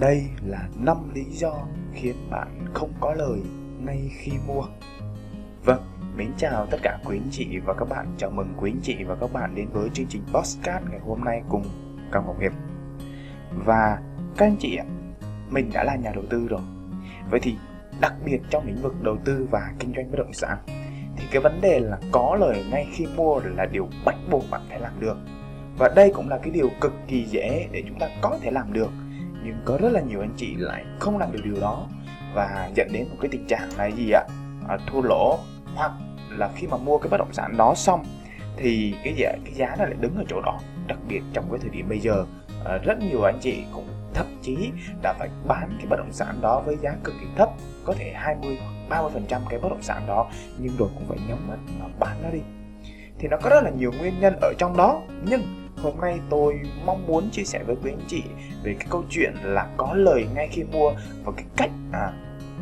Đây là 5 lý do khiến bạn không có lời ngay khi mua. Vâng, mến chào tất cả quý anh chị và các bạn. Chào mừng quý anh chị và các bạn đến với chương trình Postcard ngày hôm nay cùng Cao Ngọc Hiệp. Và các anh chị ạ, mình đã là nhà đầu tư rồi. Vậy thì đặc biệt trong lĩnh vực đầu tư và kinh doanh bất động sản thì cái vấn đề là có lời ngay khi mua là điều bắt buộc bạn phải làm được. Và đây cũng là cái điều cực kỳ dễ để chúng ta có thể làm được nhưng có rất là nhiều anh chị lại không làm được điều đó và dẫn đến một cái tình trạng là gì ạ? À, thua lỗ. Hoặc là khi mà mua cái bất động sản đó xong thì cái giá cái giá nó lại đứng ở chỗ đó. Đặc biệt trong cái thời điểm bây giờ à, rất nhiều anh chị cũng thậm chí đã phải bán cái bất động sản đó với giá cực kỳ thấp có thể 20 30 phần trăm cái bất động sản đó nhưng rồi cũng phải nhắm mắt và bán nó đi. Thì nó có rất là nhiều nguyên nhân ở trong đó nhưng Hôm nay tôi mong muốn chia sẻ với quý anh chị về cái câu chuyện là có lời ngay khi mua và cái cách à,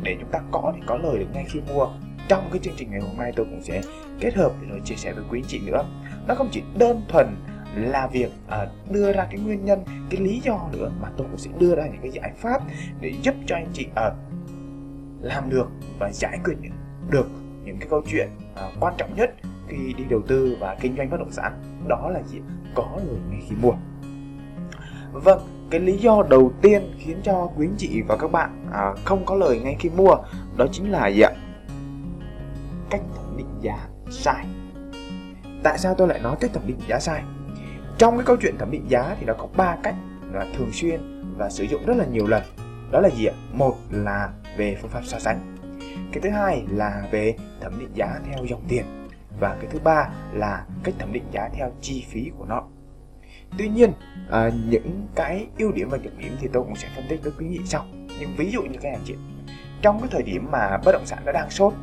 để chúng ta có thì có lời được ngay khi mua. Trong cái chương trình ngày hôm nay tôi cũng sẽ kết hợp để chia sẻ với quý anh chị nữa. Nó không chỉ đơn thuần là việc à, đưa ra cái nguyên nhân, cái lý do nữa mà tôi cũng sẽ đưa ra những cái giải pháp để giúp cho anh chị à, làm được và giải quyết được những cái câu chuyện à, quan trọng nhất khi đi đầu tư và kinh doanh bất động sản đó là gì? Có lời ngay khi mua. Vâng cái lý do đầu tiên khiến cho quý anh chị và các bạn à, không có lời ngay khi mua đó chính là gì ạ? Cách thẩm định giá sai. Tại sao tôi lại nói cách thẩm định giá sai? Trong cái câu chuyện thẩm định giá thì nó có ba cách là thường xuyên và sử dụng rất là nhiều lần. Đó là gì ạ? Một là về phương pháp so sánh. Cái thứ hai là về thẩm định giá theo dòng tiền và cái thứ ba là cách thẩm định giá theo chi phí của nó. Tuy nhiên à, những cái ưu điểm và nhược điểm thì tôi cũng sẽ phân tích với quý vị sau. Nhưng ví dụ như cái anh chị trong cái thời điểm mà bất động sản nó đang sốt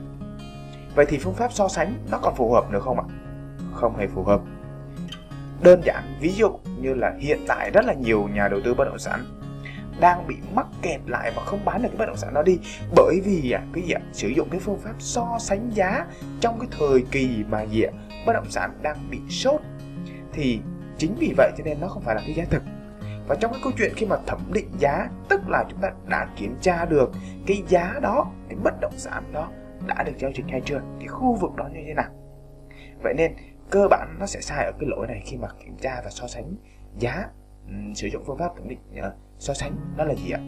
vậy thì phương pháp so sánh nó còn phù hợp nữa không ạ? Không hề phù hợp. Đơn giản ví dụ như là hiện tại rất là nhiều nhà đầu tư bất động sản đang bị mắc kẹt lại và không bán được cái bất động sản đó đi. Bởi vì à, cái gì ạ? Sử dụng cái phương pháp so sánh giá trong cái thời kỳ mà gì ạ? Bất động sản đang bị sốt. Thì chính vì vậy cho nên nó không phải là cái giá thực. Và trong cái câu chuyện khi mà thẩm định giá tức là chúng ta đã kiểm tra được cái giá đó cái bất động sản đó đã được giao dịch hay chưa cái khu vực đó như thế nào. Vậy nên cơ bản nó sẽ sai ở cái lỗi này khi mà kiểm tra và so sánh giá um, sử dụng phương pháp thẩm định uh, so sánh đó là gì ạ?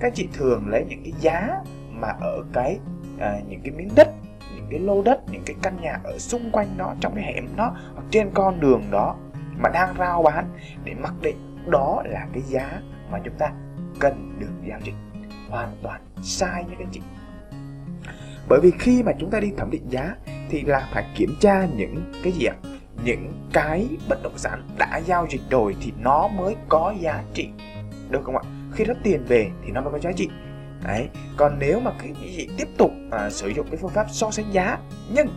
Các chị thường lấy những cái giá mà ở cái à, những cái miếng đất những cái lô đất những cái căn nhà ở xung quanh nó trong cái hẻm nó hoặc trên con đường đó mà đang rao bán để mặc định đó là cái giá mà chúng ta cần được giao dịch. Hoàn toàn sai nha các chị. Bởi vì khi mà chúng ta đi thẩm định giá thì là phải kiểm tra những cái gì ạ? Những cái bất động sản đã giao dịch rồi thì nó mới có giá trị được không ạ? Khi nó tiền về thì nó mới có giá trị. Đấy còn nếu mà cái gì tiếp tục à, sử dụng cái phương pháp so sánh giá nhưng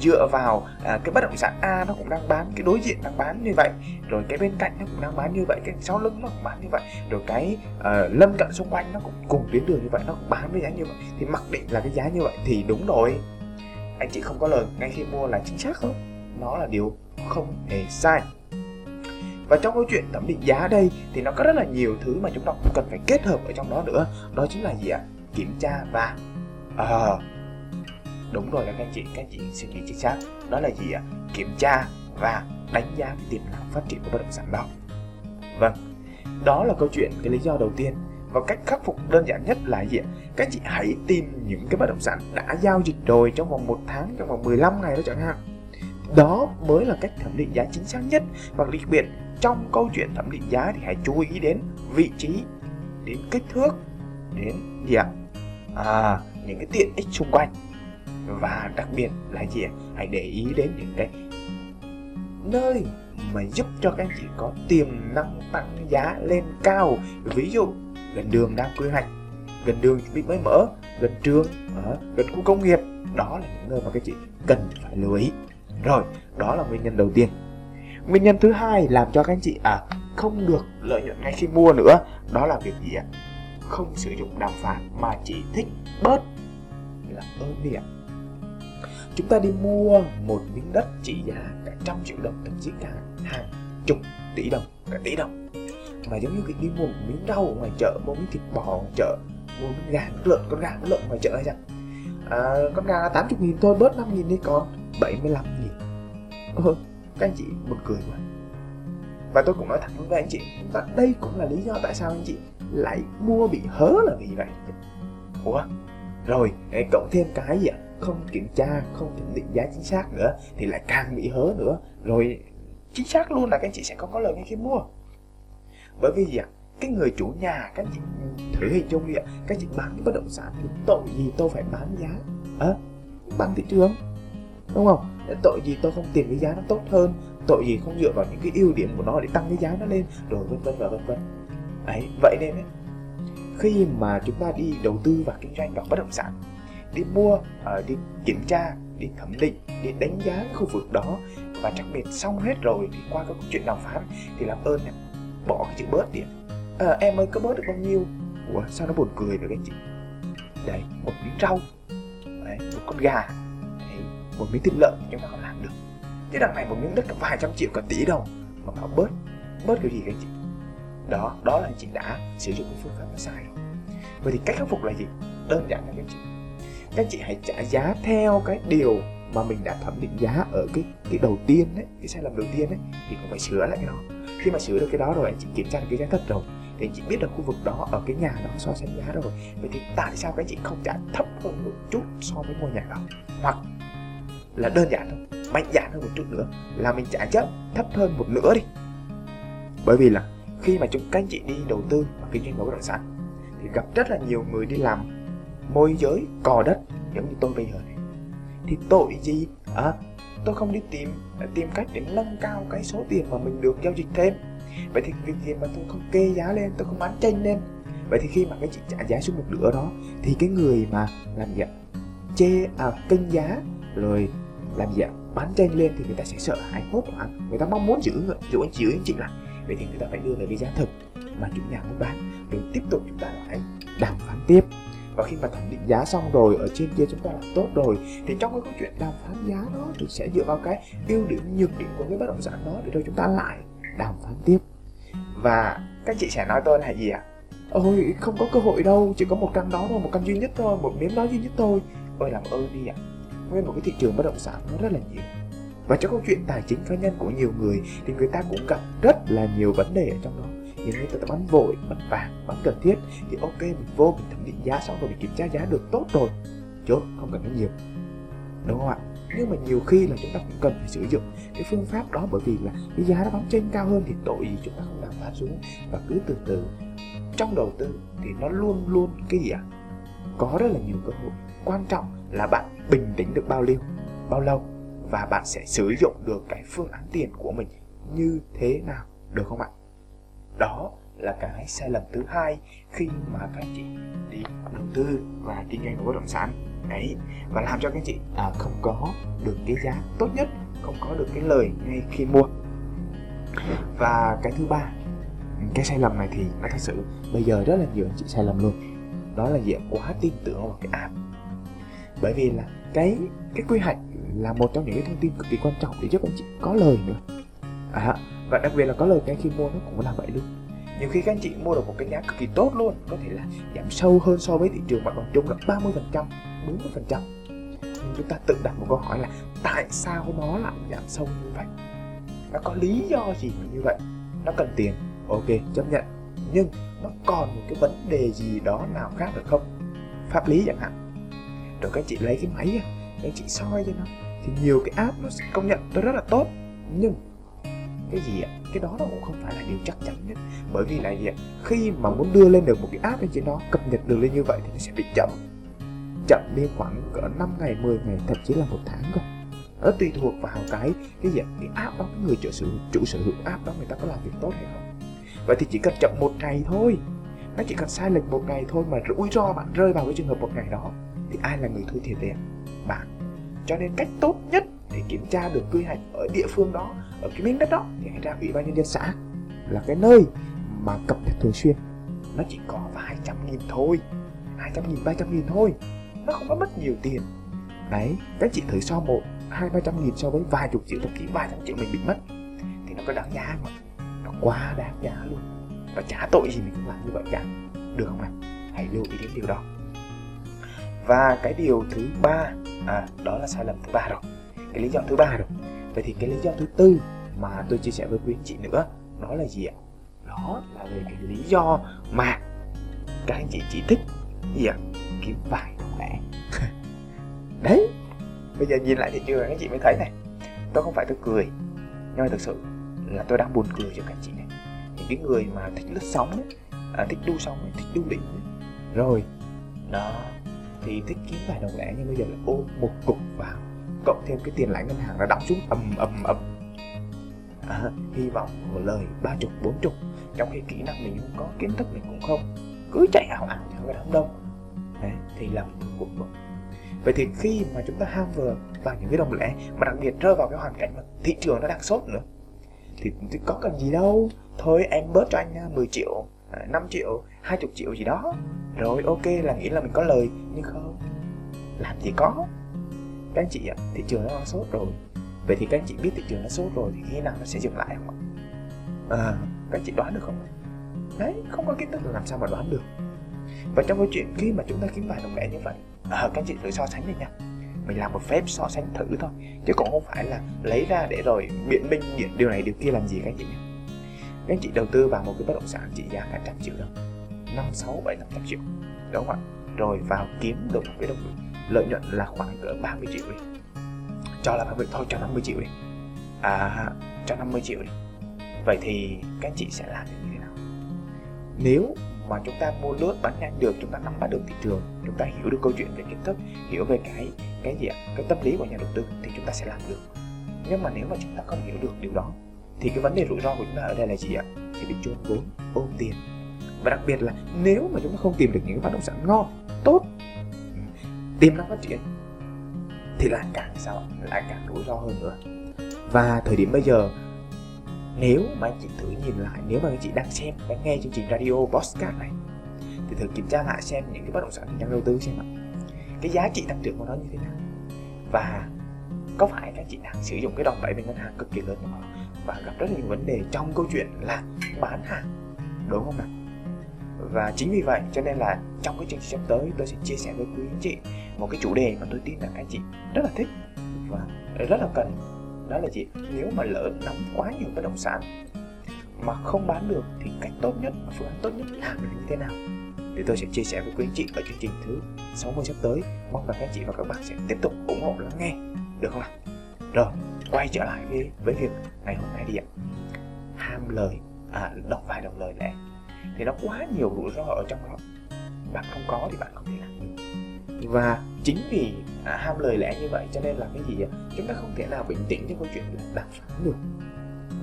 dựa vào à, cái bất động sản A nó cũng đang bán cái đối diện đang bán như vậy rồi cái bên cạnh nó cũng đang bán như vậy cái sau lưng nó cũng bán như vậy rồi cái uh, lân cận xung quanh nó cũng cùng tuyến đường như vậy nó cũng bán với giá như vậy thì mặc định là cái giá như vậy thì đúng rồi. Anh chị không có lời ngay khi mua là chính xác không? Nó là điều không hề sai và trong câu chuyện thẩm định giá đây thì nó có rất là nhiều thứ mà chúng ta cũng cần phải kết hợp ở trong đó nữa. Đó chính là gì ạ? Kiểm tra và à, đúng rồi là các anh chị các anh chị suy nghĩ chính xác. Đó là gì ạ? Kiểm tra và đánh giá cái tiềm năng phát triển của bất động sản đó. Vâng đó là câu chuyện cái lý do đầu tiên. Và cách khắc phục đơn giản nhất là gì ạ? Các chị hãy tìm những cái bất động sản đã giao dịch rồi trong vòng một tháng, trong vòng 15 ngày đó chẳng hạn. Đó mới là cách thẩm định giá chính xác nhất. Và đặc biệt trong câu chuyện thẩm định giá thì hãy chú ý đến vị trí đến kích thước đến gì ạ? À, những cái tiện ích xung quanh. Và đặc biệt là gì ạ? Hãy để ý đến những cái nơi mà giúp cho các anh chị có tiềm năng tăng giá lên cao. Ví dụ gần đường đang quy hoạch gần đường bị mới mở gần trường ở gần khu công nghiệp. Đó là những nơi mà các chị cần phải lưu ý. Rồi đó là nguyên nhân đầu tiên nguyên nhân thứ hai làm cho các anh chị à không được lợi nhuận ngay khi mua nữa đó là việc gì ạ? Không sử dụng đàm phán mà chỉ thích bớt là ơn đi ạ chúng ta đi mua một miếng đất trị giá cả trăm triệu đồng thậm chí cả hàng chục tỷ đồng cả tỷ đồng. Mà giống như cái đi mua một miếng rau ở ngoài chợ mua miếng thịt bò ở ngoài chợ mua miếng gà miếng lợn con gà miếng lợn ngoài chợ hay sao? À, con gà 80 nghìn thôi bớt năm nghìn đi còn 75 nghìn các anh chị buồn cười quá. Và tôi cũng nói thẳng với anh chị và đây cũng là lý do tại sao anh chị lại mua bị hớ là vì vậy. Ủa? Rồi cộng thêm cái gì ạ? Không kiểm tra không thẩm định giá chính xác nữa thì lại càng bị hớ nữa. Rồi chính xác luôn là các anh chị sẽ không có lời ngay khi mua. Bởi vì gì ạ? Cái người chủ nhà các anh chị thử hình dung đi ạ. Các anh chị bán cái bất động sản thì tội gì tôi phải bán giá? À, bằng thị trường đúng không? Tội gì tôi không tìm cái giá nó tốt hơn? Tội gì không dựa vào những cái ưu điểm của nó để tăng cái giá nó lên? Rồi vân vân và vân vân. Ấy vậy nên ấy, khi mà chúng ta đi đầu tư và kinh doanh vào bất động sản đi mua ờ, đi kiểm tra đi thẩm định đi đánh giá khu vực đó và đặc biệt xong hết rồi thì qua các chuyện đàm phán thì làm ơn này, bỏ cái chữ bớt đi à, em ơi có bớt được bao nhiêu? Ủa sao nó buồn cười được anh chị? Đấy một miếng rau. Đấy, một con gà một miếng thịt lợn chúng ta không làm được. Thế đằng này một miếng đất cả vài trăm triệu cả tỷ đồng mà bảo bớt bớt cái gì các anh chị? Đó đó là anh chị đã sử dụng cái phương pháp nó sai rồi. Vậy thì cách khắc phục là gì? Đơn giản là các anh chị. Các anh chị hãy trả giá theo cái điều mà mình đã thẩm định giá ở cái cái đầu tiên đấy cái sai lầm đầu tiên đấy thì cũng phải sửa lại cái đó. Khi mà sửa được cái đó rồi, anh chị kiểm tra được cái giá thật rồi, thì anh chị biết được khu vực đó ở cái nhà đó so sánh giá rồi. Vậy thì tại sao các anh chị không trả thấp hơn một chút so với ngôi nhà đó? Hoặc là đơn giản thôi mạnh dạn hơn một chút nữa là mình trả chấp thấp hơn một nửa đi. Bởi vì là khi mà chúng các anh chị đi đầu tư và kinh doanh bất động sản thì gặp rất là nhiều người đi làm môi giới cò đất giống như tôi bây giờ này. Thì tội gì? À, tôi không đi tìm à, tìm cách để nâng cao cái số tiền mà mình được giao dịch thêm. Vậy thì việc gì mà tôi không kê giá lên tôi không bán tranh lên? Vậy thì khi mà cái chị trả giá xuống một nửa đó thì cái người mà làm gì ạ chê à, kênh giá rồi làm gì ạ? Bán tranh lên thì người ta sẽ sợ hãi hốt hoảng người ta mong muốn giữ giữ anh chị anh chị lại. Vậy thì người ta phải đưa về cái giá thực mà chủ nhà muốn bán. Rồi tiếp tục chúng ta lại đàm phán tiếp. Và khi mà thẩm định giá xong rồi, ở trên kia chúng ta làm tốt rồi, thì trong cái câu chuyện đàm phán giá đó, thì sẽ dựa vào cái ưu điểm, nhược điểm của cái bất động sản đó để rồi chúng ta lại đàm phán tiếp. Và các chị sẽ nói tôi là gì ạ? À? ôi, không có cơ hội đâu, chỉ có một căn đó thôi, một căn duy nhất thôi, một miếng đó duy nhất thôi. Ôi làm ơn đi ạ. à nguyên một cái thị trường bất động sản nó rất là nhiều. Và trong câu chuyện tài chính cá nhân của nhiều người thì người ta cũng gặp rất là nhiều vấn đề ở trong đó. Những người ta bán vội bán vàng bán cần thiết thì ok, mình vô mình thẩm định giá xong rồi mình kiểm tra giá được tốt rồi. Chốt, không cần nói nhiều. Đúng không ạ? Nhưng mà nhiều khi là chúng ta cũng cần phải sử dụng cái phương pháp đó bởi vì là cái giá nó bán trên cao hơn thì tội gì chúng ta không làm bán xuống. Và cứ từ từ, trong đầu tư thì nó luôn luôn cái gì ạ? À? có rất là nhiều cơ hội. Quan trọng là bạn bình tĩnh được bao nhiêu bao lâu và bạn sẽ sử dụng được cái phương án tiền của mình như thế nào được không ạ? Đó là cái sai lầm thứ hai khi mà các chị đi đầu tư và kinh doanh bất động sản. Đấy và làm cho các chị à, không có được cái giá tốt nhất không có được cái lời ngay khi mua. Và cái thứ ba cái sai lầm này thì nó thật sự bây giờ rất là nhiều anh chị sai lầm luôn. Đó là gì quá tin tưởng vào cái app bởi vì là cái cái quy hoạch là một trong những cái thông tin cực kỳ quan trọng để giúp anh chị có lời nữa. À, và đặc biệt là có lời ngay khi mua nó cũng là vậy luôn. Nhiều khi các anh chị mua được một cái giá cực kỳ tốt luôn có thể là giảm sâu hơn so với thị trường mặt bằng chung là 30 phần trăm 40 phần trăm. Nhưng chúng ta tự đặt một câu hỏi là tại sao nó lại giảm sâu như vậy? Nó có lý do gì mà như vậy? Nó cần tiền ok chấp nhận. Nhưng nó còn một cái vấn đề gì đó nào khác được không? Pháp lý chẳng hạn rồi các chị lấy cái máy á, các chị soi cho nó. Thì nhiều cái app nó sẽ công nhận nó rất là tốt. Nhưng cái gì ạ? Cái đó nó cũng không phải là điều chắc chắn nhất. Bởi vì là gì ạ? Khi mà muốn đưa lên được một cái app lên trên nó cập nhật được lên như vậy thì nó sẽ bị chậm. Chậm đi khoảng cỡ 5 ngày 10 ngày thậm chí là một tháng cơ. Nó tùy thuộc vào cái cái gì ạ? Cái app đó cái người chủ sở chủ sở hữu app đó người ta có làm việc tốt hay không. Vậy thì chỉ cần chậm một ngày thôi. Nó chỉ cần sai lệch một ngày thôi mà rủi ro bạn rơi vào cái trường hợp một ngày đó thì ai là người thua thiệt tiền bạn. Cho nên cách tốt nhất để kiểm tra được quy hoạch ở địa phương đó, ở cái miếng đất đó, thì hãy ra ủy ban nhân dân xã. Là cái nơi mà cập nhật thường xuyên. Nó chỉ có vài trăm nghìn thôi. Hai trăm nghìn, ba trăm nghìn thôi. Nó không có mất nhiều tiền. Đấy, các chị thử so một, hai, ba trăm nghìn so với vài chục triệu thậm chí vài trăm triệu mình bị mất. Thì nó có đáng giá không nó quá đáng giá luôn. Và chả tội gì mình cũng làm như vậy cả. Được không nào hãy lưu ý đến điều đó và cái điều thứ ba à, đó là sai lầm thứ ba rồi. Cái lý do thứ ba rồi. Vậy thì cái lý do thứ tư mà tôi chia sẻ với quý anh chị nữa đó là gì ạ? Đó là về cái lý do mà các anh chị chỉ thích gì ạ? Kiếm vài đồng lẻ đấy. Bây giờ nhìn lại thị trường các anh chị mới thấy này. Tôi không phải tôi cười nhưng mà thực sự là tôi đang buồn cười cho các anh chị này. Những cái người mà thích lướt sóng ấy, à, thích đu sóng ấy, thích đu đỉnh ấy. rồi đó thì thích kiếm vài đồng lẻ nhưng bây giờ lại ôm một cục vào cộng thêm cái tiền lãi ngân hàng là đóng xuống ầm ầm ầm. À, hy vọng một lời ba chục bốn chục. Trong khi kỹ năng mình không có kiến thức mình cũng không cứ chạy ảo ảo theo cái đám đông Đấy, thì là một cuộc bực vậy thì khi mà chúng ta ham vừa vào những cái đồng lẻ mà đặc biệt rơi vào cái hoàn cảnh mà thị trường nó đang sốt nữa thì, thì có cần gì đâu. Thôi em bớt cho anh à, 10 triệu. 5 triệu 20 triệu gì đó. Rồi ok là nghĩ là mình có lời nhưng không. Làm gì có. Các anh chị ạ thị trường nó đang sốt rồi. Vậy thì các anh chị biết thị trường nó sốt rồi thì khi nào nó sẽ dừng lại không ạ? À, các anh chị đoán được không đấy không có kiến thức làm sao mà đoán được. Và trong câu chuyện khi mà chúng ta kiếm vài đồng lẻ như vậy à, các anh chị thử so sánh đi nha. Mình làm một phép so sánh thử thôi chứ cũng không phải là lấy ra để rồi biện minh điều này điều kia làm gì các anh chị nhé anh chị đầu tư vào một cái bất động sản trị giá cả trăm triệu đồng năm, sáu, bảy, năm trăm triệu. Đúng không ạ? Rồi vào kiếm được một cái đồng lợi nhuận là khoảng cỡ 30 triệu đi. Cho là 30 thôi cho 50 triệu đi. À cho 50 triệu đi. Vậy thì các chị sẽ làm như thế nào? Nếu mà chúng ta mua lướt bán nhanh được, chúng ta nắm bắt được thị trường, chúng ta hiểu được câu chuyện về kiến thức, hiểu về cái cái gì ạ? Cái tâm lý của nhà đầu tư thì chúng ta sẽ làm được. Nhưng mà nếu mà chúng ta không hiểu được điều đó thì cái vấn đề rủi ro của chúng ta ở đây là gì ạ? Thì bị chôn vốn ôm tiền. Và đặc biệt là nếu mà chúng ta không tìm được những cái bất động sản ngon, tốt, tiềm năng phát triển, thì lại càng sao? Lại càng rủi ro hơn nữa. Và thời điểm bây giờ, nếu mà anh chị thử nhìn lại, nếu mà anh chị đang xem, đang nghe chương trình radio podcast này, thì thử kiểm tra lại xem những cái bất động sản mình đang đầu tư xem ạ. Cái giá trị tăng trưởng của nó như thế nào? Và có phải các chị đang sử dụng cái đòn bẩy bên ngân hàng cực kỳ lớn không và gặp rất nhiều vấn đề trong câu chuyện là bán hàng, đúng không nào? Và chính vì vậy cho nên là trong cái chương trình sắp tới tôi sẽ chia sẻ với quý anh chị một cái chủ đề mà tôi tin rằng các anh chị rất là thích và rất là cần. Đó là gì? Nếu mà lỡ nắm quá nhiều bất động sản mà không bán được thì cách tốt nhất và phương án tốt nhất làm là như thế nào? Thì tôi sẽ chia sẻ với quý anh chị ở chương trình thứ 60 sắp tới. Mong rằng các chị và các bạn sẽ tiếp tục ủng hộ lắng nghe, được không ạ? Rồi quay trở lại với với việc ngày hôm nay đi ạ. Ham lời à đọc vài đồng lời lẽ thì nó quá nhiều rủi ro ở trong đó. Bạn không có thì bạn không thể làm được. Và chính vì à, ham lời lẽ như vậy cho nên là cái gì chúng ta không thể nào bình tĩnh trong câu chuyện đàm phán được.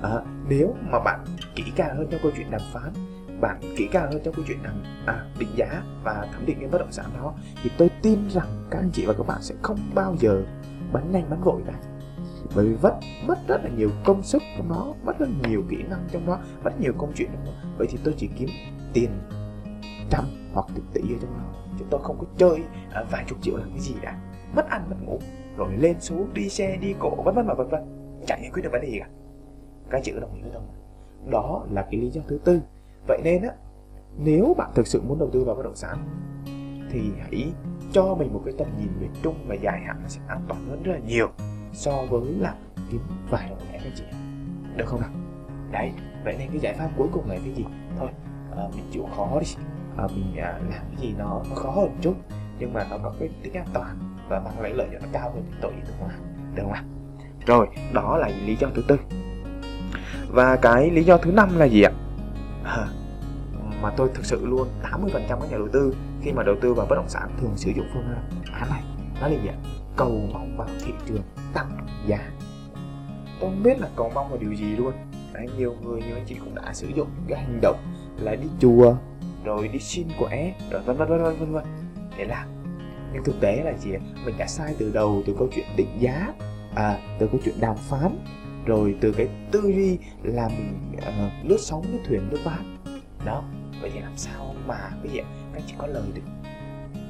À, nếu mà bạn kỹ càng hơn trong câu chuyện đàm phán bạn kỹ càng hơn trong câu chuyện đàm à, định giá và thẩm định cái bất động sản đó thì tôi tin rằng các anh chị và các bạn sẽ không bao giờ bắn nhanh bắn vội cả bởi vì mất mất rất là nhiều công sức trong đó mất rất nhiều kỹ năng trong đó mất nhiều công chuyện trong đó vậy thì tôi chỉ kiếm tiền trăm hoặc chục tỷ ở trong đó chứ tôi không có chơi à, vài chục triệu làm cái gì cả mất ăn mất ngủ rồi lên xuống đi xe đi cổ vân vân và vân vân. Chẳng giải quyết được vấn đề gì cả. Các chữ đồng ý với tôi đó là cái lý do thứ tư. Vậy nên á nếu bạn thực sự muốn đầu tư vào bất động sản thì hãy cho mình một cái tầm nhìn về trung và dài hạn nó sẽ an toàn hơn rất là nhiều so với là kiếm vài đồng lẻ các chị được không nào? Đấy vậy nên cái giải pháp cuối cùng là cái gì? Thôi à, mình chịu khó đi à, mình à, làm cái gì nó, nó khó hơn một chút nhưng mà nó có cái tính an toàn và mang lại lợi nhuận nó cao hơn thì tội được không được không ạ? rồi đó là lý do thứ tư. Và cái lý do thứ năm là gì ạ? À, mà tôi thực sự luôn 80% các nhà đầu tư khi mà đầu tư vào bất động sản thường sử dụng phương án này. Đó là gì ạ? Cầu mong vào thị trường tăng giá. Tôi không biết là cầu mong vào điều gì luôn. Đấy, nhiều người như anh chị cũng đã sử dụng những cái hành động là đi chùa rồi đi xin quẻ rồi vân vân vân vân vân vân. Để làm nhưng thực tế là gì mình đã sai từ đầu từ câu chuyện định giá à, từ câu chuyện đàm phán rồi từ cái tư duy là mình uh, lướt sóng lướt thuyền lướt ván. Đó vậy thì làm sao mà cái gì các chị có lời được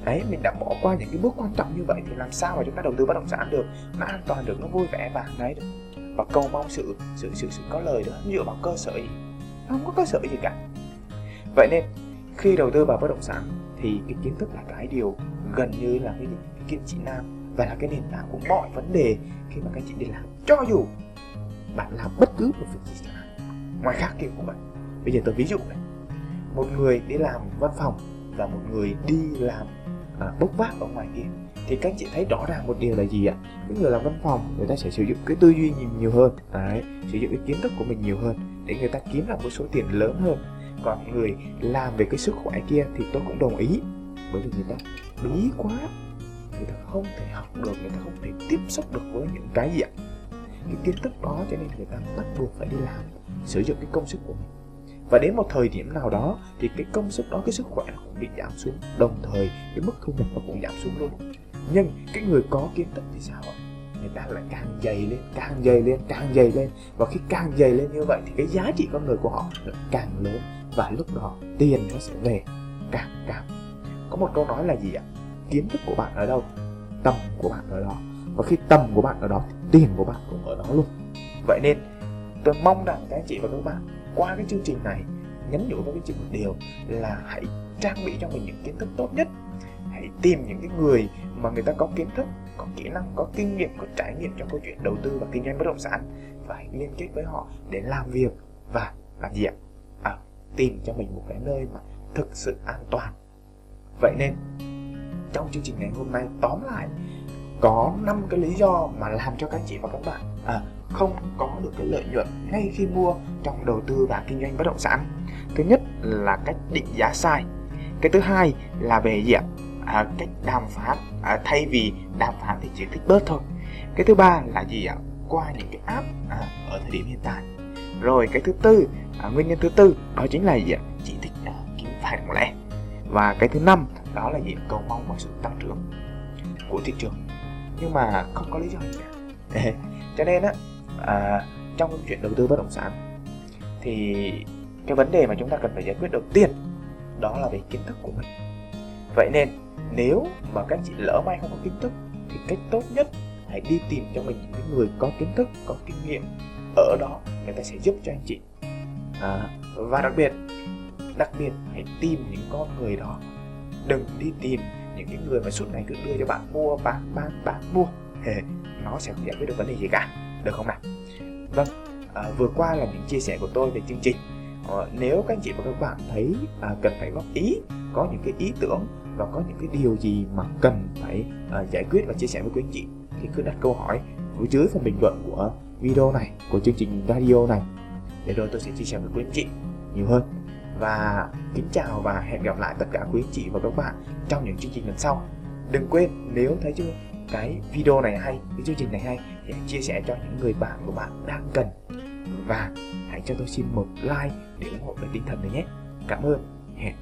đấy mình đã bỏ qua những cái bước quan trọng như vậy thì làm sao mà chúng ta đầu tư bất động sản được? Nó an toàn được nó vui vẻ và đấy. Được và cầu mong sự sự sự sự có lời đó dựa vào cơ sở gì? Không có cơ sở gì cả. Vậy nên khi đầu tư vào bất động sản thì cái kiến thức là cái điều gần như là cái, cái kim chỉ nam và là cái nền tảng của mọi vấn đề khi mà các chị đi làm. Cho dù bạn làm bất cứ một việc gì chẳng hạn ngoài khác kia của bạn. Bây giờ tôi ví dụ này. Một người đi làm văn phòng và một người đi làm à, bốc vác ở ngoài kia thì các chị thấy rõ ràng một điều là gì ạ? Cái người làm văn phòng người ta sẽ sử dụng cái tư duy nhiều, nhiều hơn. Đấy sử dụng cái kiến thức của mình nhiều hơn để người ta kiếm được một số tiền lớn hơn. Còn người làm về cái sức khỏe kia thì tôi cũng đồng ý. Bởi vì người ta bí quá người ta không thể học được người ta không thể tiếp xúc được với những cái gì ạ? Cái kiến thức đó cho nên người ta bắt buộc phải đi làm sử dụng cái công sức của mình và đến một thời điểm nào đó thì cái công sức đó, cái sức khỏe nó cũng bị giảm xuống. Đồng thời, cái mức thu nhập nó cũng giảm xuống luôn. Nhưng cái người có kiến thức thì sao ạ? Người ta lại càng dày lên, càng dày lên, càng dày lên. Và khi càng dày lên như vậy thì cái giá trị con người của họ lại càng lớn. Và lúc đó tiền nó sẽ về càng cao có một câu nói là gì ạ? Kiến thức của bạn ở đâu tầm của bạn ở đó. Và khi tầm của bạn ở đó thì tiền của bạn cũng ở đó luôn. Vậy nên, tôi mong rằng các anh chị và các bạn qua cái chương trình này nhấn nhủ với các chị một điều là hãy trang bị cho mình những kiến thức tốt nhất. Hãy tìm những cái người mà người ta có kiến thức có kỹ năng có kinh nghiệm có trải nghiệm trong câu chuyện đầu tư và kinh doanh bất động sản. Và hãy liên kết với họ để làm việc và làm gì ạ? À, tìm cho mình một cái nơi mà thực sự an toàn. Vậy nên trong chương trình ngày hôm nay tóm lại có 5 cái lý do mà làm cho các chị và các bạn à, không có được cái lợi nhuận ngay khi mua trong đầu tư và kinh doanh bất động sản. Thứ nhất là cách định giá sai. Cái thứ hai là về gì ạ à, cách đàm phán à, thay vì đàm phán thì chỉ thích bớt thôi. Cái thứ ba là gì ạ? Qua những cái app à, ở thời điểm hiện tại. Rồi cái thứ tư à, nguyên nhân thứ tư đó chính là gì ạ chỉ thích à, kiếm phải lẻ. Lẽ và cái thứ năm đó là gì cầu mong vào sự tăng trưởng của thị trường. Nhưng mà không có lý do gì cả. Cho nên á à, trong câu chuyện đầu tư bất động sản thì cái vấn đề mà chúng ta cần phải giải quyết đầu tiên đó là về kiến thức của mình. Vậy nên nếu mà các chị lỡ may không có kiến thức thì cách tốt nhất hãy đi tìm cho mình những người có kiến thức có kinh nghiệm ở đó người ta sẽ giúp cho anh chị. À, và đặc biệt đặc biệt hãy tìm những con người đó. Đừng đi tìm những cái người mà suốt ngày cứ đưa cho bạn mua bán bán bán mua. Nó sẽ không giải quyết được vấn đề gì cả được không nào? Vâng à, vừa qua là những chia sẻ của tôi về chương trình. À, nếu các anh chị và các bạn thấy à, cần phải góp ý có những cái ý tưởng và có những cái điều gì mà cần phải à, giải quyết và chia sẻ với quý anh chị thì cứ đặt câu hỏi phía dưới phần bình luận của video này của chương trình radio này để rồi tôi sẽ chia sẻ với quý anh chị nhiều hơn. Và kính chào và hẹn gặp lại tất cả quý anh chị và các bạn trong những chương trình lần sau. Đừng quên nếu thấy chưa cái video này hay cái chương trình này hay hãy chia sẻ cho những người bạn của bạn đang cần. Và hãy cho tôi xin một like để ủng hộ về tinh thần này nhé. Cảm ơn. Hẹn